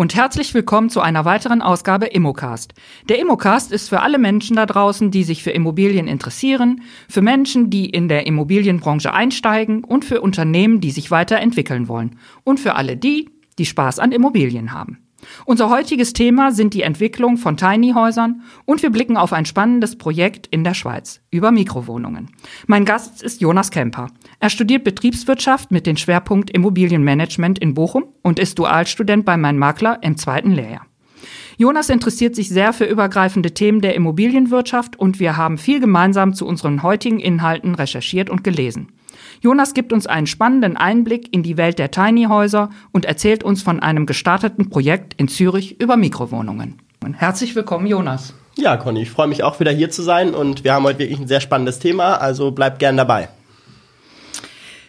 Und herzlich willkommen zu einer weiteren Ausgabe Immocast. Der Immocast ist für alle Menschen da draußen, die sich für Immobilien interessieren, für Menschen, die in der Immobilienbranche einsteigen und für Unternehmen, die sich weiterentwickeln wollen und für alle die, die Spaß an Immobilien haben. Unser heutiges Thema sind die Entwicklung von Tiny Häusern und wir blicken auf ein spannendes Projekt in der Schweiz über Mikrowohnungen. Mein Gast ist Jonas Kemper. Er studiert Betriebswirtschaft mit dem Schwerpunkt Immobilienmanagement in Bochum und ist Dualstudent bei Mein Makler im zweiten Lehrjahr. Jonas interessiert sich sehr für übergreifende Themen der Immobilienwirtschaft und wir haben viel gemeinsam zu unseren heutigen Inhalten recherchiert und gelesen. Jonas gibt uns einen spannenden Einblick in die Welt der Tiny Häuser und erzählt uns von einem gestarteten Projekt in Zürich über Mikrowohnungen. Herzlich willkommen, Jonas. Ja, Conny, ich freue mich auch wieder hier zu sein und wir haben heute wirklich ein sehr spannendes Thema, also bleibt gern dabei.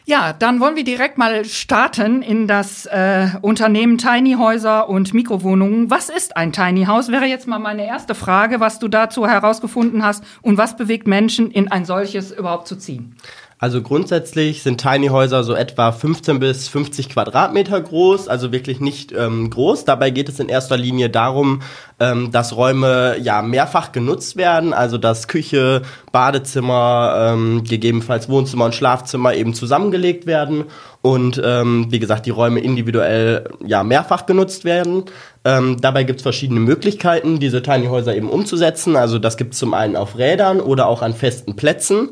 Ja, dann wollen wir direkt mal starten in das äh, Unternehmen Tiny Häuser und Mikrowohnungen. Was ist ein Tiny House? Wäre jetzt mal meine erste Frage, was du dazu herausgefunden hast und was bewegt Menschen, in ein solches überhaupt zu ziehen? Also grundsätzlich sind Tiny Häuser so etwa 15 bis 50 Quadratmeter groß, also wirklich nicht ähm, groß. Dabei geht es in erster Linie darum, ähm, dass Räume ja mehrfach genutzt werden, also dass Küche, Badezimmer, ähm, gegebenenfalls Wohnzimmer und Schlafzimmer eben zusammengelegt werden und ähm, wie gesagt die Räume individuell ja mehrfach genutzt werden. Ähm, dabei gibt es verschiedene Möglichkeiten, diese Tiny Häuser eben umzusetzen. Also das gibt es zum einen auf Rädern oder auch an festen Plätzen.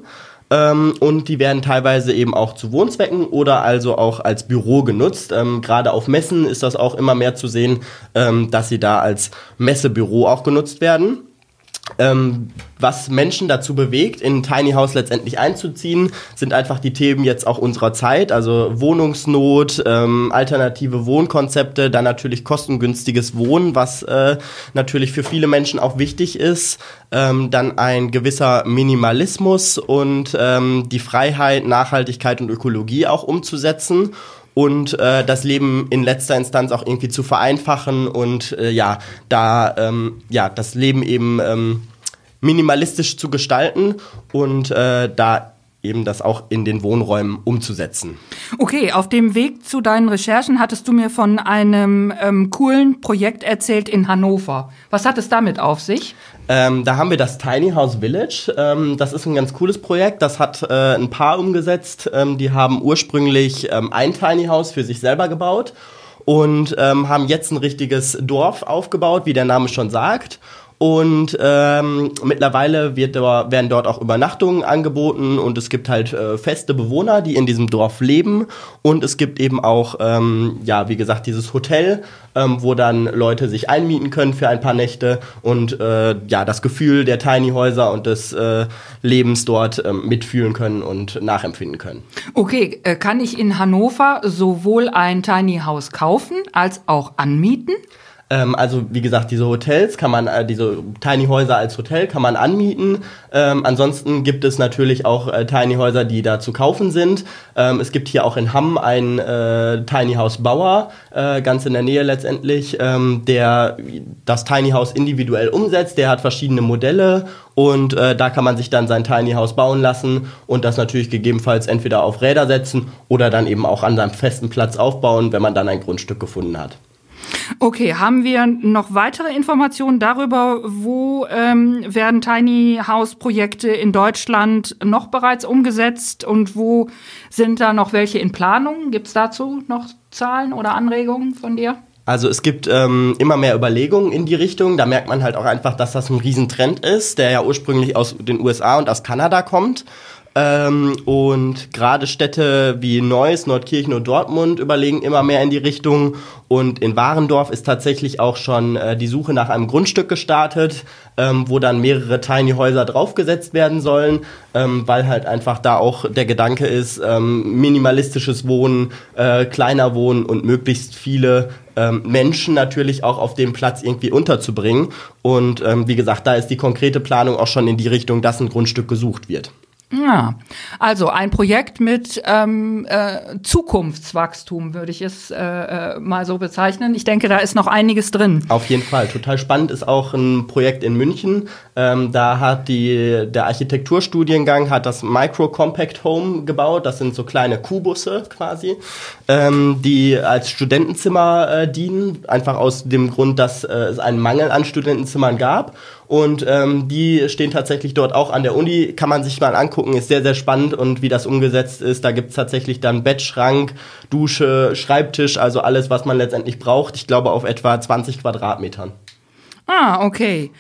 Ähm, und die werden teilweise eben auch zu Wohnzwecken oder also auch als Büro genutzt. Ähm, Gerade auf Messen ist das auch immer mehr zu sehen, ähm, dass sie da als Messebüro auch genutzt werden ähm, was Menschen dazu bewegt, in Tiny House letztendlich einzuziehen, sind einfach die Themen jetzt auch unserer Zeit, also Wohnungsnot, ähm, alternative Wohnkonzepte, dann natürlich kostengünstiges Wohnen, was äh, natürlich für viele Menschen auch wichtig ist, ähm, dann ein gewisser Minimalismus und ähm, die Freiheit, Nachhaltigkeit und Ökologie auch umzusetzen und äh, das Leben in letzter Instanz auch irgendwie zu vereinfachen und äh, ja, da ähm, ja das Leben eben ähm, minimalistisch zu gestalten und äh, da eben das auch in den Wohnräumen umzusetzen. Okay, auf dem Weg zu deinen Recherchen hattest du mir von einem ähm, coolen Projekt erzählt in Hannover. Was hat es damit auf sich? Ähm, da haben wir das Tiny House Village. Ähm, das ist ein ganz cooles Projekt. Das hat äh, ein Paar umgesetzt. Ähm, die haben ursprünglich ähm, ein Tiny House für sich selber gebaut und ähm, haben jetzt ein richtiges Dorf aufgebaut, wie der Name schon sagt. Und ähm, mittlerweile wird, werden dort auch Übernachtungen angeboten und es gibt halt äh, feste Bewohner, die in diesem Dorf leben. Und es gibt eben auch, ähm, ja, wie gesagt, dieses Hotel, ähm, wo dann Leute sich einmieten können für ein paar Nächte und äh, ja, das Gefühl der Tiny Häuser und des äh, Lebens dort ähm, mitfühlen können und nachempfinden können. Okay, äh, kann ich in Hannover sowohl ein Tiny House kaufen als auch anmieten? Ähm, also wie gesagt, diese Hotels kann man, äh, diese Tiny Häuser als Hotel kann man anmieten. Ähm, ansonsten gibt es natürlich auch äh, Tiny Häuser, die da zu kaufen sind. Ähm, es gibt hier auch in Hamm einen äh, Tiny House Bauer, äh, ganz in der Nähe letztendlich, ähm, der das Tiny House individuell umsetzt. Der hat verschiedene Modelle und äh, da kann man sich dann sein Tiny House bauen lassen und das natürlich gegebenenfalls entweder auf Räder setzen oder dann eben auch an seinem festen Platz aufbauen, wenn man dann ein Grundstück gefunden hat. Okay, haben wir noch weitere Informationen darüber, wo ähm, werden Tiny House Projekte in Deutschland noch bereits umgesetzt und wo sind da noch welche in Planung? Gibt es dazu noch Zahlen oder Anregungen von dir? Also es gibt ähm, immer mehr Überlegungen in die Richtung. Da merkt man halt auch einfach, dass das ein Riesentrend ist, der ja ursprünglich aus den USA und aus Kanada kommt. Ähm, und gerade Städte wie Neuss, Nordkirchen und Dortmund überlegen immer mehr in die Richtung. Und in Warendorf ist tatsächlich auch schon äh, die Suche nach einem Grundstück gestartet, ähm, wo dann mehrere Tiny Häuser draufgesetzt werden sollen, ähm, weil halt einfach da auch der Gedanke ist, ähm, minimalistisches Wohnen, äh, kleiner Wohnen und möglichst viele ähm, Menschen natürlich auch auf dem Platz irgendwie unterzubringen. Und ähm, wie gesagt, da ist die konkrete Planung auch schon in die Richtung, dass ein Grundstück gesucht wird. Ja, also ein Projekt mit ähm, äh, Zukunftswachstum würde ich es äh, äh, mal so bezeichnen. Ich denke, da ist noch einiges drin. Auf jeden Fall. Total spannend ist auch ein Projekt in München. Ähm, da hat die, der Architekturstudiengang hat das Micro Compact Home gebaut. Das sind so kleine Kubusse quasi, ähm, die als Studentenzimmer äh, dienen. Einfach aus dem Grund, dass äh, es einen Mangel an Studentenzimmern gab. Und ähm, die stehen tatsächlich dort auch an der Uni, kann man sich mal angucken, ist sehr, sehr spannend und wie das umgesetzt ist. Da gibt's tatsächlich dann Bettschrank, Dusche, Schreibtisch, also alles, was man letztendlich braucht. Ich glaube auf etwa 20 Quadratmetern. Ah, okay.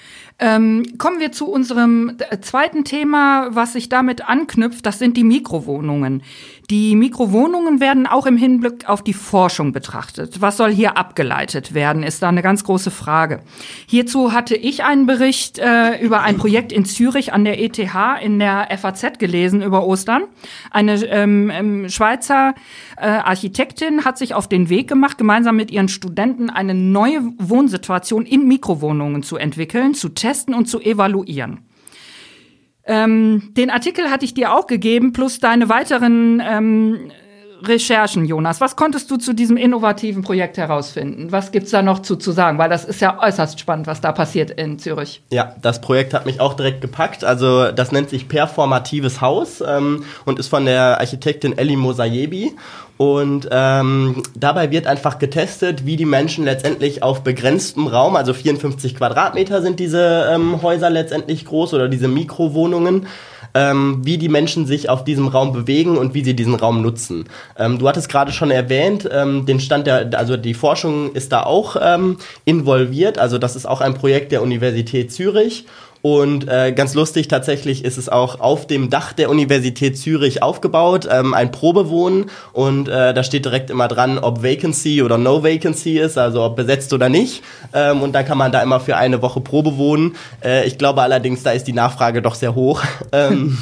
Ähm, kommen wir zu unserem zweiten Thema, was sich damit anknüpft, das sind die Mikrowohnungen. Die Mikrowohnungen werden auch im Hinblick auf die Forschung betrachtet. Was soll hier abgeleitet werden, ist da eine ganz große Frage. Hierzu hatte ich einen Bericht äh, über ein Projekt in Zürich an der ETH in der FAZ gelesen über Ostern. Eine ähm, ähm, Schweizer äh, Architektin hat sich auf den Weg gemacht, gemeinsam mit ihren Studenten eine neue Wohnsituation in Mikrowohnungen zu entwickeln, zu testen und zu evaluieren. Ähm, den Artikel hatte ich dir auch gegeben, plus deine weiteren ähm, Recherchen, Jonas. Was konntest du zu diesem innovativen Projekt herausfinden? Was gibt's da noch zu, zu sagen? Weil das ist ja äußerst spannend, was da passiert in Zürich. Ja, das Projekt hat mich auch direkt gepackt. Also das nennt sich Performatives Haus ähm, und ist von der Architektin Ellie Mosayebi. Und ähm, dabei wird einfach getestet, wie die Menschen letztendlich auf begrenztem Raum, also 54 Quadratmeter sind diese ähm, Häuser letztendlich groß oder diese Mikrowohnungen, ähm, wie die Menschen sich auf diesem Raum bewegen und wie sie diesen Raum nutzen. Ähm, du hattest gerade schon erwähnt, ähm, den Stand der, also die Forschung ist da auch ähm, involviert. Also das ist auch ein Projekt der Universität Zürich. Und äh, ganz lustig tatsächlich ist es auch auf dem Dach der Universität Zürich aufgebaut, ähm, ein Probewohnen und äh, da steht direkt immer dran, ob Vacancy oder No Vacancy ist, also ob besetzt oder nicht. Ähm, und dann kann man da immer für eine Woche Probe wohnen. Äh, ich glaube allerdings, da ist die Nachfrage doch sehr hoch. Ähm,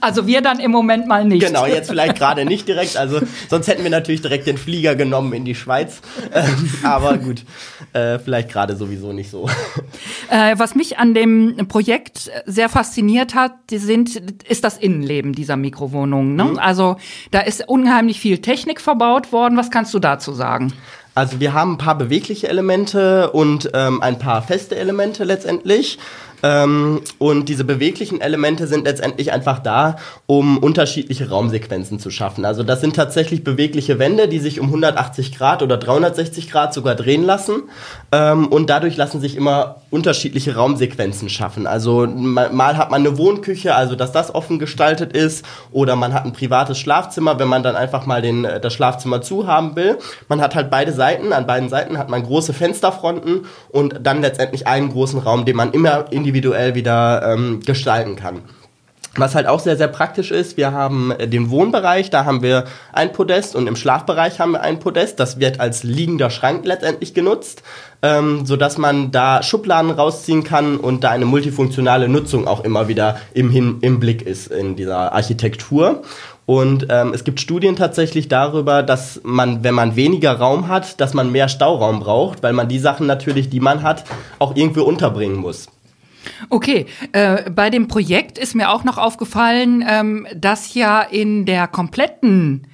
also wir dann im Moment mal nicht. Genau, jetzt vielleicht gerade nicht direkt. Also sonst hätten wir natürlich direkt den Flieger genommen in die Schweiz. Ähm, aber gut, äh, vielleicht gerade sowieso nicht so. Äh, was mich an dem Projekt sehr fasziniert hat, sind, ist das Innenleben dieser Mikrowohnungen. Ne? Mhm. Also da ist unheimlich viel Technik verbaut worden. Was kannst du dazu sagen? Also wir haben ein paar bewegliche Elemente und ähm, ein paar feste Elemente letztendlich. Ähm, und diese beweglichen Elemente sind letztendlich einfach da, um unterschiedliche Raumsequenzen zu schaffen. Also das sind tatsächlich bewegliche Wände, die sich um 180 Grad oder 360 Grad sogar drehen lassen. Ähm, und dadurch lassen sich immer unterschiedliche Raumsequenzen schaffen. Also mal, mal, hat man eine Wohnküche, also dass das offen gestaltet ist, oder man hat ein privates Schlafzimmer, wenn man dann einfach mal den, äh, das Schlafzimmer zu haben will. Man hat halt beide Seiten, an beiden Seiten hat man große Fensterfronten und dann letztendlich einen großen Raum, den man immer individuell wieder ähm, gestalten kann. Was halt auch sehr, sehr praktisch ist, wir haben den Wohnbereich, da haben wir ein Podest und im Schlafbereich haben wir ein Podest. Das wird als liegender Schrank letztendlich genutzt, ähm, sodass man da Schubladen rausziehen kann und da eine multifunktionale Nutzung auch immer wieder im, Hin im Blick ist in dieser Architektur. Und ähm, es gibt Studien tatsächlich darüber, dass man, wenn man weniger Raum hat, dass man mehr Stauraum braucht, weil man die Sachen natürlich, die man hat, auch irgendwo unterbringen muss. Okay, äh, bei dem Projekt ist mir auch noch aufgefallen, ähm, dass ja in der kompletten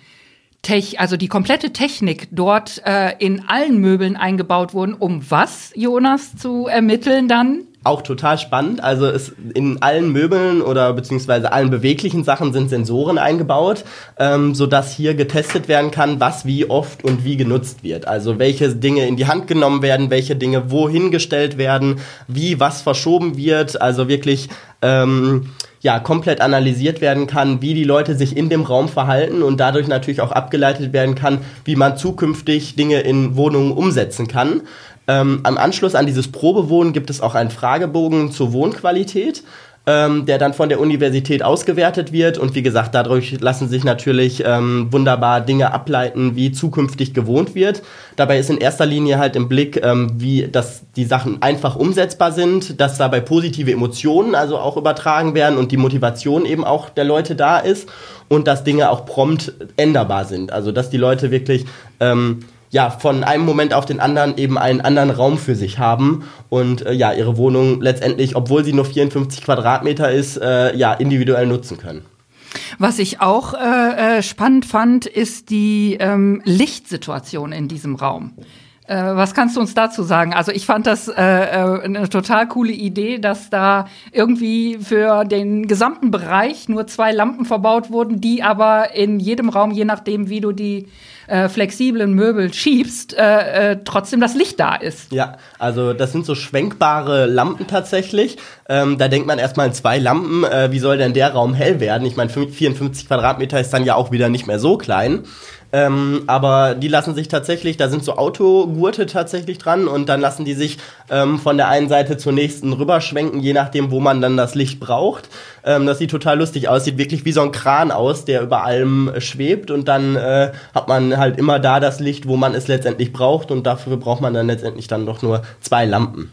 Tech, also die komplette Technik dort äh, in allen Möbeln eingebaut wurden, um was, Jonas, zu ermitteln dann? Auch total spannend. Also es, in allen Möbeln oder beziehungsweise allen beweglichen Sachen sind Sensoren eingebaut, ähm, sodass hier getestet werden kann, was wie oft und wie genutzt wird. Also welche Dinge in die Hand genommen werden, welche Dinge wohin gestellt werden, wie was verschoben wird. Also wirklich ähm, ja, komplett analysiert werden kann, wie die Leute sich in dem Raum verhalten und dadurch natürlich auch abgeleitet werden kann, wie man zukünftig Dinge in Wohnungen umsetzen kann. Ähm, am Anschluss an dieses Probewohnen gibt es auch einen Fragebogen zur Wohnqualität, ähm, der dann von der Universität ausgewertet wird. Und wie gesagt, dadurch lassen sich natürlich ähm, wunderbar Dinge ableiten, wie zukünftig gewohnt wird. Dabei ist in erster Linie halt im Blick, ähm, wie dass die Sachen einfach umsetzbar sind, dass dabei positive Emotionen also auch übertragen werden und die Motivation eben auch der Leute da ist und dass Dinge auch prompt änderbar sind. Also dass die Leute wirklich ähm, ja, von einem Moment auf den anderen eben einen anderen Raum für sich haben und äh, ja, ihre Wohnung letztendlich, obwohl sie nur 54 Quadratmeter ist, äh, ja, individuell nutzen können. Was ich auch äh, äh, spannend fand, ist die ähm, Lichtsituation in diesem Raum. Äh, was kannst du uns dazu sagen? Also ich fand das äh, äh, eine total coole Idee, dass da irgendwie für den gesamten Bereich nur zwei Lampen verbaut wurden, die aber in jedem Raum, je nachdem, wie du die äh, flexiblen Möbel schiebst, äh, äh, trotzdem das Licht da ist. Ja, also das sind so schwenkbare Lampen tatsächlich. Ähm, da denkt man erstmal in zwei Lampen, äh, wie soll denn der Raum hell werden? Ich meine, 54 Quadratmeter ist dann ja auch wieder nicht mehr so klein. Ähm, aber die lassen sich tatsächlich, da sind so Autogurte tatsächlich dran und dann lassen die sich ähm, von der einen Seite zur nächsten rüberschwenken, je nachdem, wo man dann das Licht braucht. Ähm, das sieht total lustig aus, sieht wirklich wie so ein Kran aus, der über allem schwebt und dann äh, hat man halt immer da das Licht, wo man es letztendlich braucht und dafür braucht man dann letztendlich dann doch nur zwei Lampen.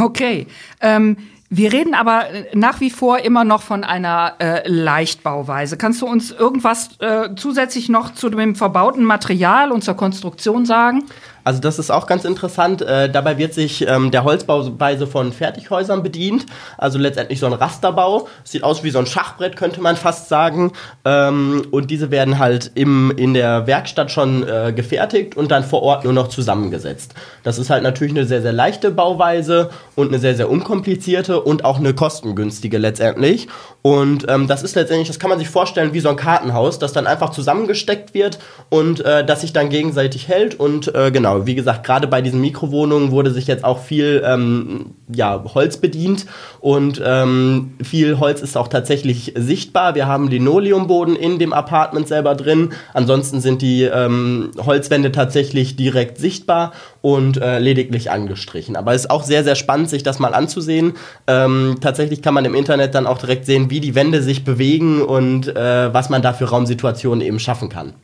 Okay. Ähm wir reden aber äh, nach wie vor immer noch von einer äh, Leichtbauweise. Kannst du uns irgendwas äh, zusätzlich noch zu dem verbauten Material und zur Konstruktion sagen? Also das ist auch ganz interessant. Äh, dabei wird sich ähm, der Holzbauweise von Fertighäusern bedient. Also letztendlich so ein Rasterbau. Sieht aus wie so ein Schachbrett, könnte man fast sagen. Ähm, und diese werden halt im, in der Werkstatt schon äh, gefertigt und dann vor Ort nur noch zusammengesetzt. Das ist halt natürlich eine sehr, sehr leichte Bauweise und eine sehr, sehr unkomplizierte und auch eine kostengünstige letztendlich. Und ähm, das ist letztendlich, das kann man sich vorstellen wie so ein Kartenhaus, das dann einfach zusammengesteckt wird und äh, das sich dann gegenseitig hält. Und äh, genau, wie gesagt, gerade bei diesen Mikrowohnungen wurde sich jetzt auch viel ähm, ja, Holz bedient und ähm, viel Holz ist auch tatsächlich sichtbar. Wir haben Linoleumboden in dem Apartment selber drin. Ansonsten sind die ähm, Holzwände tatsächlich direkt sichtbar und äh, lediglich angestrichen. Aber es ist auch sehr, sehr spannend, sich das mal anzusehen. Ähm, tatsächlich kann man im Internet dann auch direkt sehen, wie die Wände sich bewegen und äh, was man da für Raumsituationen eben schaffen kann.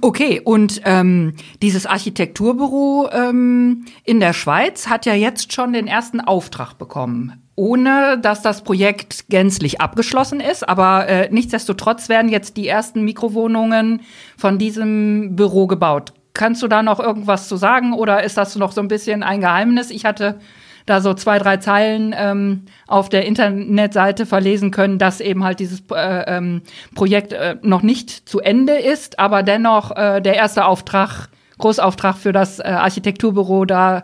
Okay, und ähm, dieses Architekturbüro ähm, in der Schweiz hat ja jetzt schon den ersten Auftrag bekommen ohne dass das Projekt gänzlich abgeschlossen ist. Aber äh, nichtsdestotrotz werden jetzt die ersten Mikrowohnungen von diesem Büro gebaut. Kannst du da noch irgendwas zu sagen oder ist das noch so ein bisschen ein Geheimnis? Ich hatte da so zwei, drei Zeilen ähm, auf der Internetseite verlesen können, dass eben halt dieses äh, ähm, Projekt äh, noch nicht zu Ende ist, aber dennoch äh, der erste Auftrag Großauftrag für das äh, Architekturbüro da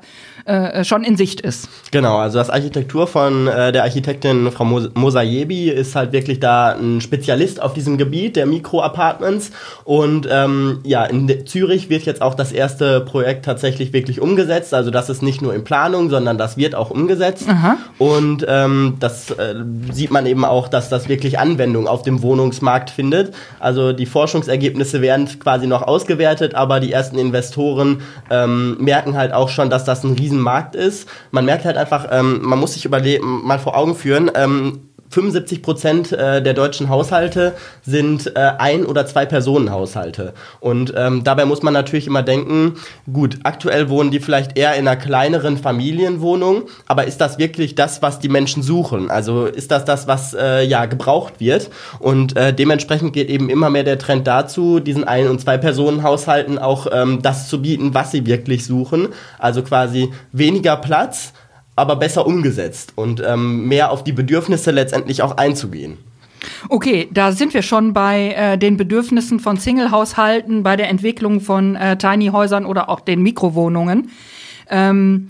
äh, schon in Sicht ist. Genau, also das Architektur von äh, der Architektin Frau Mosajebi ist halt wirklich da ein Spezialist auf diesem Gebiet der Mikro-Apartments und ähm, ja, in Zürich wird jetzt auch das erste Projekt tatsächlich wirklich umgesetzt, also das ist nicht nur in Planung, sondern das wird auch umgesetzt Aha. und ähm, das äh, sieht man eben auch, dass das wirklich Anwendung auf dem Wohnungsmarkt findet, also die Forschungsergebnisse werden quasi noch ausgewertet, aber die ersten Investoren ähm, merken halt auch schon, dass das ein riesen Markt ist. Man merkt halt einfach, ähm, man muss sich überlegen, mal vor Augen führen, ähm, 75 Prozent äh, der deutschen Haushalte sind äh, ein- oder zwei Personenhaushalte. Und ähm, dabei muss man natürlich immer denken, gut, aktuell wohnen die vielleicht eher in einer kleineren Familienwohnung, aber ist das wirklich das, was die Menschen suchen? Also ist das das, was äh, ja gebraucht wird? Und äh, dementsprechend geht eben immer mehr der Trend dazu, diesen ein- und zwei Personenhaushalten auch ähm, das zu bieten, was sie wirklich suchen. Also quasi weniger Platz, aber besser umgesetzt und ähm, mehr auf die Bedürfnisse letztendlich auch einzugehen. Okay, da sind wir schon bei äh, den Bedürfnissen von Single-Haushalten, bei der Entwicklung von äh, Tiny-Häusern oder auch den Mikrowohnungen. Ähm,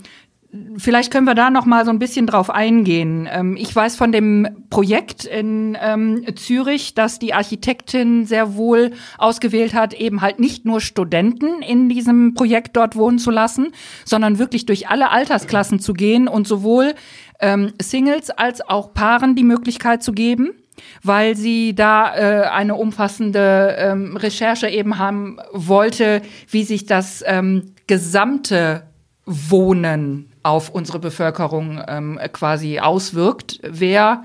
Vielleicht können wir da noch mal so ein bisschen drauf eingehen. Ähm, ich weiß von dem Projekt in ähm, Zürich, dass die Architektin sehr wohl ausgewählt hat, eben halt nicht nur Studenten in diesem Projekt dort wohnen zu lassen, sondern wirklich durch alle Altersklassen zu gehen und sowohl ähm, Singles als auch Paaren die Möglichkeit zu geben weil sie da äh, eine umfassende Recherche eben haben wollte, wie sich das gesamte Wohnen auf unsere Bevölkerung ähm, quasi auswirkt. Wer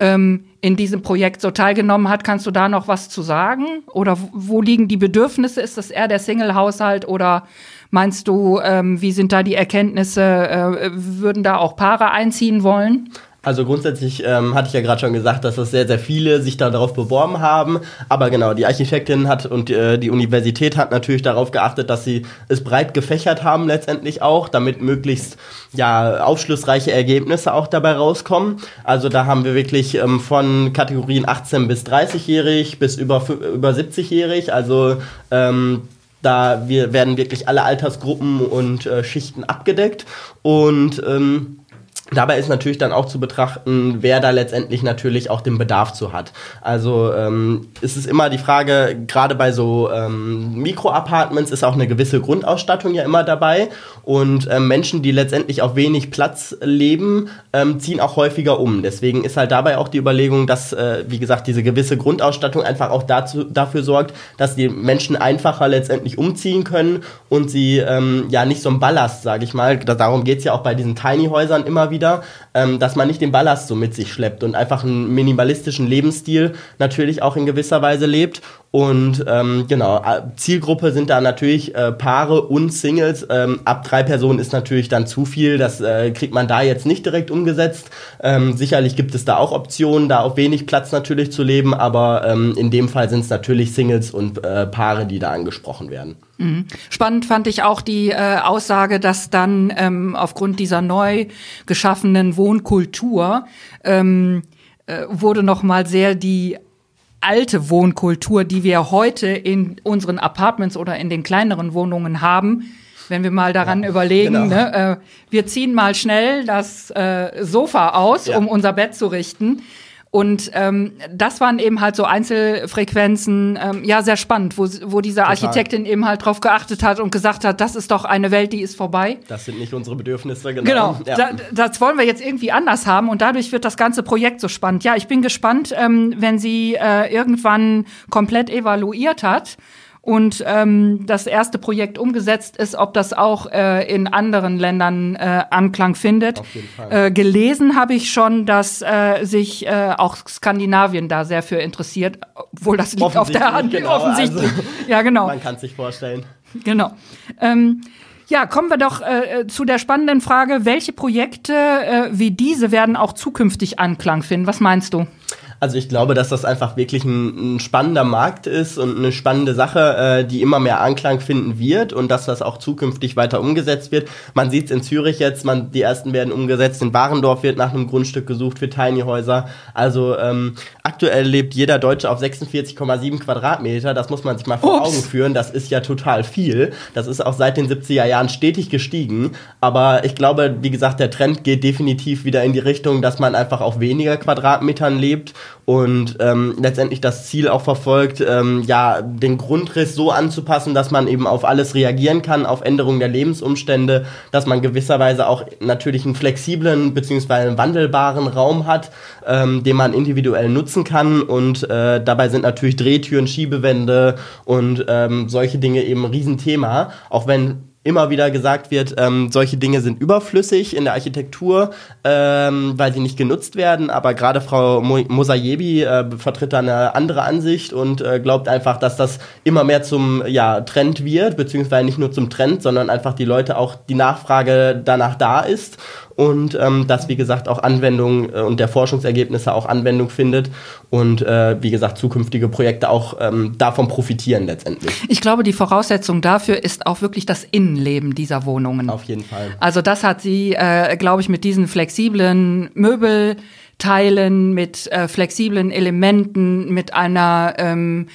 ähm, in diesem Projekt so teilgenommen hat, kannst du da noch was zu sagen? Oder wo liegen die Bedürfnisse? Ist das eher der Single-Haushalt oder meinst du, ähm, wie sind da die Erkenntnisse? Äh, würden da auch Paare einziehen wollen? Also grundsätzlich ähm, hatte ich ja gerade schon gesagt, dass das sehr, sehr viele sich darauf beworben haben. Aber genau, die Architektin hat und äh, die Universität hat natürlich darauf geachtet, dass sie es breit gefächert haben letztendlich auch, damit möglichst ja aufschlussreiche Ergebnisse auch dabei rauskommen. Also da haben wir wirklich ähm, von Kategorien 18 bis 30-jährig bis über, über 70-jährig. Also ähm, da wir werden wirklich alle Altersgruppen und äh, Schichten abgedeckt und ähm, Dabei ist natürlich dann auch zu betrachten, wer da letztendlich natürlich auch den Bedarf zu hat. Also ähm, ist es immer die Frage, gerade bei so ähm, Mikro-Apartments ist auch eine gewisse Grundausstattung ja immer dabei. Und ähm, Menschen, die letztendlich auf wenig Platz leben, ähm, ziehen auch häufiger um. Deswegen ist halt dabei auch die Überlegung, dass, äh, wie gesagt, diese gewisse Grundausstattung einfach auch dazu, dafür sorgt, dass die Menschen einfacher letztendlich umziehen können und sie ähm, ja nicht so ein Ballast, sage ich mal, darum geht's ja auch bei diesen Tiny-Häusern immer wieder wieder, ähm, dass man nicht den Ballast so mit sich schleppt und einfach einen minimalistischen Lebensstil natürlich auch in gewisser Weise lebt. Und ähm, genau, Zielgruppe sind da natürlich äh, Paare und Singles. Ähm, ab drei Personen ist natürlich dann zu viel. Das äh, kriegt man da jetzt nicht direkt umgesetzt. Ähm, sicherlich gibt es da auch Optionen, da auf wenig Platz natürlich zu leben, aber ähm, in dem Fall sind es natürlich Singles und äh, Paare, die da angesprochen werden. Mhm. Spannend fand ich auch die äh, Aussage, dass dann ähm, aufgrund dieser neu geschaffenen Wohnkultur ähm, äh, wurde noch mal sehr die alte Wohnkultur, die wir heute in unseren Apartments oder in den kleineren Wohnungen haben, wenn wir mal daran ja, überlegen, genau. ne, äh, wir ziehen mal schnell das äh, Sofa aus, ja. um unser Bett zu richten. Und ähm, das waren eben halt so Einzelfrequenzen, ähm, ja, sehr spannend, wo, wo diese Architektin eben halt drauf geachtet hat und gesagt hat, das ist doch eine Welt, die ist vorbei. Das sind nicht unsere Bedürfnisse, genau. Genau, ja. da, das wollen wir jetzt irgendwie anders haben und dadurch wird das ganze Projekt so spannend. Ja, ich bin gespannt, ähm, wenn sie äh, irgendwann komplett evaluiert hat und ähm, das erste Projekt umgesetzt ist, ob das auch äh, in anderen Ländern äh, Anklang findet. Auf jeden Fall. Äh, gelesen habe ich schon, dass äh, sich äh, auch Skandinavien da sehr für interessiert, obwohl das liegt auf der Hand. Genau, offensichtlich. Also, ja, genau. Man kann sich vorstellen. Genau. Ähm, ja, kommen wir doch äh, zu der spannenden Frage, welche Projekte äh, wie diese werden auch zukünftig Anklang finden? Was meinst du? Also ich glaube, dass das einfach wirklich ein, ein spannender Markt ist und eine spannende Sache, äh, die immer mehr Anklang finden wird und dass das auch zukünftig weiter umgesetzt wird. Man sieht es in Zürich jetzt, man, die ersten werden umgesetzt, in Warendorf wird nach einem Grundstück gesucht für Tiny Häuser. Also ähm, aktuell lebt jeder Deutsche auf 46,7 Quadratmeter. Das muss man sich mal vor Ups. Augen führen. Das ist ja total viel. Das ist auch seit den 70er Jahren stetig gestiegen. Aber ich glaube, wie gesagt, der Trend geht definitiv wieder in die Richtung, dass man einfach auf weniger Quadratmetern lebt und ähm, letztendlich das Ziel auch verfolgt, ähm, ja, den Grundriss so anzupassen, dass man eben auf alles reagieren kann, auf Änderungen der Lebensumstände, dass man gewisserweise auch natürlich einen flexiblen bzw. einen wandelbaren Raum hat, ähm, den man individuell nutzen kann und äh, dabei sind natürlich Drehtüren, Schiebewände und ähm, solche Dinge eben ein Riesenthema, auch wenn immer wieder gesagt wird, ähm, solche Dinge sind überflüssig in der Architektur, ähm, weil sie nicht genutzt werden. Aber gerade Frau Mo Mosayebi äh, vertritt da eine andere Ansicht und äh, glaubt einfach, dass das immer mehr zum ja, Trend wird, beziehungsweise nicht nur zum Trend, sondern einfach die Leute auch die Nachfrage danach da ist und ähm, dass, wie gesagt, auch Anwendung äh, und der Forschungsergebnisse auch Anwendung findet und, äh, wie gesagt, zukünftige Projekte auch ähm, davon profitieren letztendlich. Ich glaube, die Voraussetzung dafür ist auch wirklich das Innenleben dieser Wohnungen. Auf jeden Fall. Also das hat sie, äh, glaube ich, mit diesen flexiblen Möbelteilen, mit äh, flexiblen Elementen, mit einer ähm,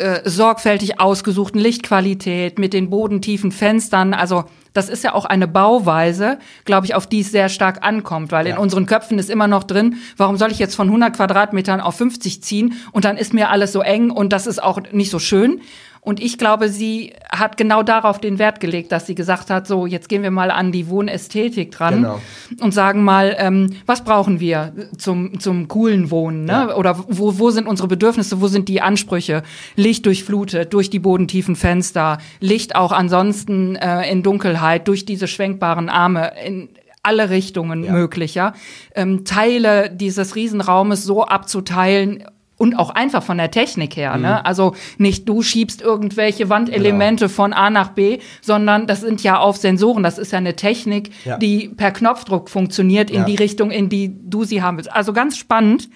äh, sorgfältig ausgesuchten Lichtqualität, mit den bodentiefen Fenstern, also das ist ja auch eine Bauweise, glaube ich, auf die es sehr stark ankommt, weil ja. in unseren Köpfen ist immer noch drin, warum soll ich jetzt von 100 Quadratmetern auf 50 ziehen und dann ist mir alles so eng und das ist auch nicht so schön. Und ich glaube, sie hat genau darauf den Wert gelegt, dass sie gesagt hat, so, jetzt gehen wir mal an die Wohnästhetik dran genau. und sagen mal, ähm, was brauchen wir zum, zum coolen Wohnen? Ne? Ja. Oder wo, wo sind unsere Bedürfnisse, wo sind die Ansprüche? Licht durchflutet, durch die bodentiefen Fenster, Licht auch ansonsten äh, in Dunkelheit, durch diese schwenkbaren Arme, in, alle Richtungen ja. möglich, ja. Ähm, Teile dieses Riesenraumes so abzuteilen, und auch einfach von der Technik her. Mhm. Ne? Also nicht du schiebst irgendwelche Wandelemente genau. von A nach B, sondern das sind ja auf Sensoren. Das ist ja eine Technik, ja. die per Knopfdruck funktioniert in ja. die Richtung, in die du sie haben willst. Also ganz spannend.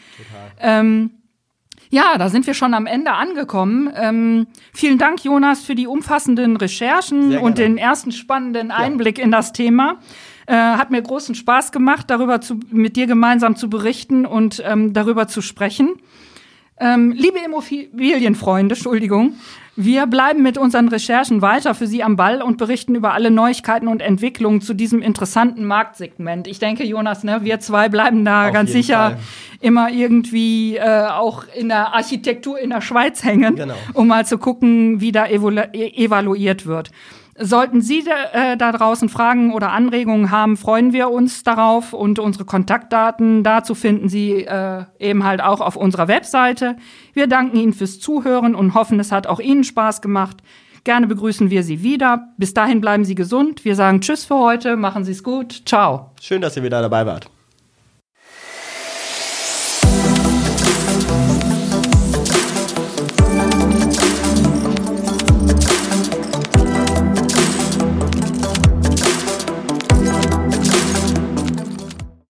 Ähm, ja, da sind wir schon am Ende angekommen. Ähm, vielen Dank, Jonas, für die umfassenden Recherchen und den ersten spannenden Einblick ja. in das Thema. Äh, hat mir großen Spaß gemacht, darüber zu, mit dir gemeinsam zu berichten und ähm, darüber zu sprechen. Ähm, liebe Immobilienfreunde, Entschuldigung, wir bleiben mit unseren Recherchen weiter für Sie am Ball und berichten über alle Neuigkeiten und Entwicklungen zu diesem interessanten Marktsegment. Ich denke, Jonas, ne, wir zwei bleiben da Auf ganz sicher Fall. immer irgendwie äh, auch in der Architektur in der Schweiz hängen, genau. um mal zu gucken, wie da evaluiert wird. Sollten Sie äh, da draußen Fragen oder Anregungen haben, freuen wir uns darauf und unsere Kontaktdaten dazu finden Sie äh, eben halt auch auf unserer Webseite. Wir danken Ihnen fürs Zuhören und hoffen, es hat auch Ihnen Spaß gemacht. Gerne begrüßen wir Sie wieder. Bis dahin bleiben Sie gesund. Wir sagen Tschüss für heute. Machen Sie es gut. Ciao. Schön, dass ihr wieder dabei wart.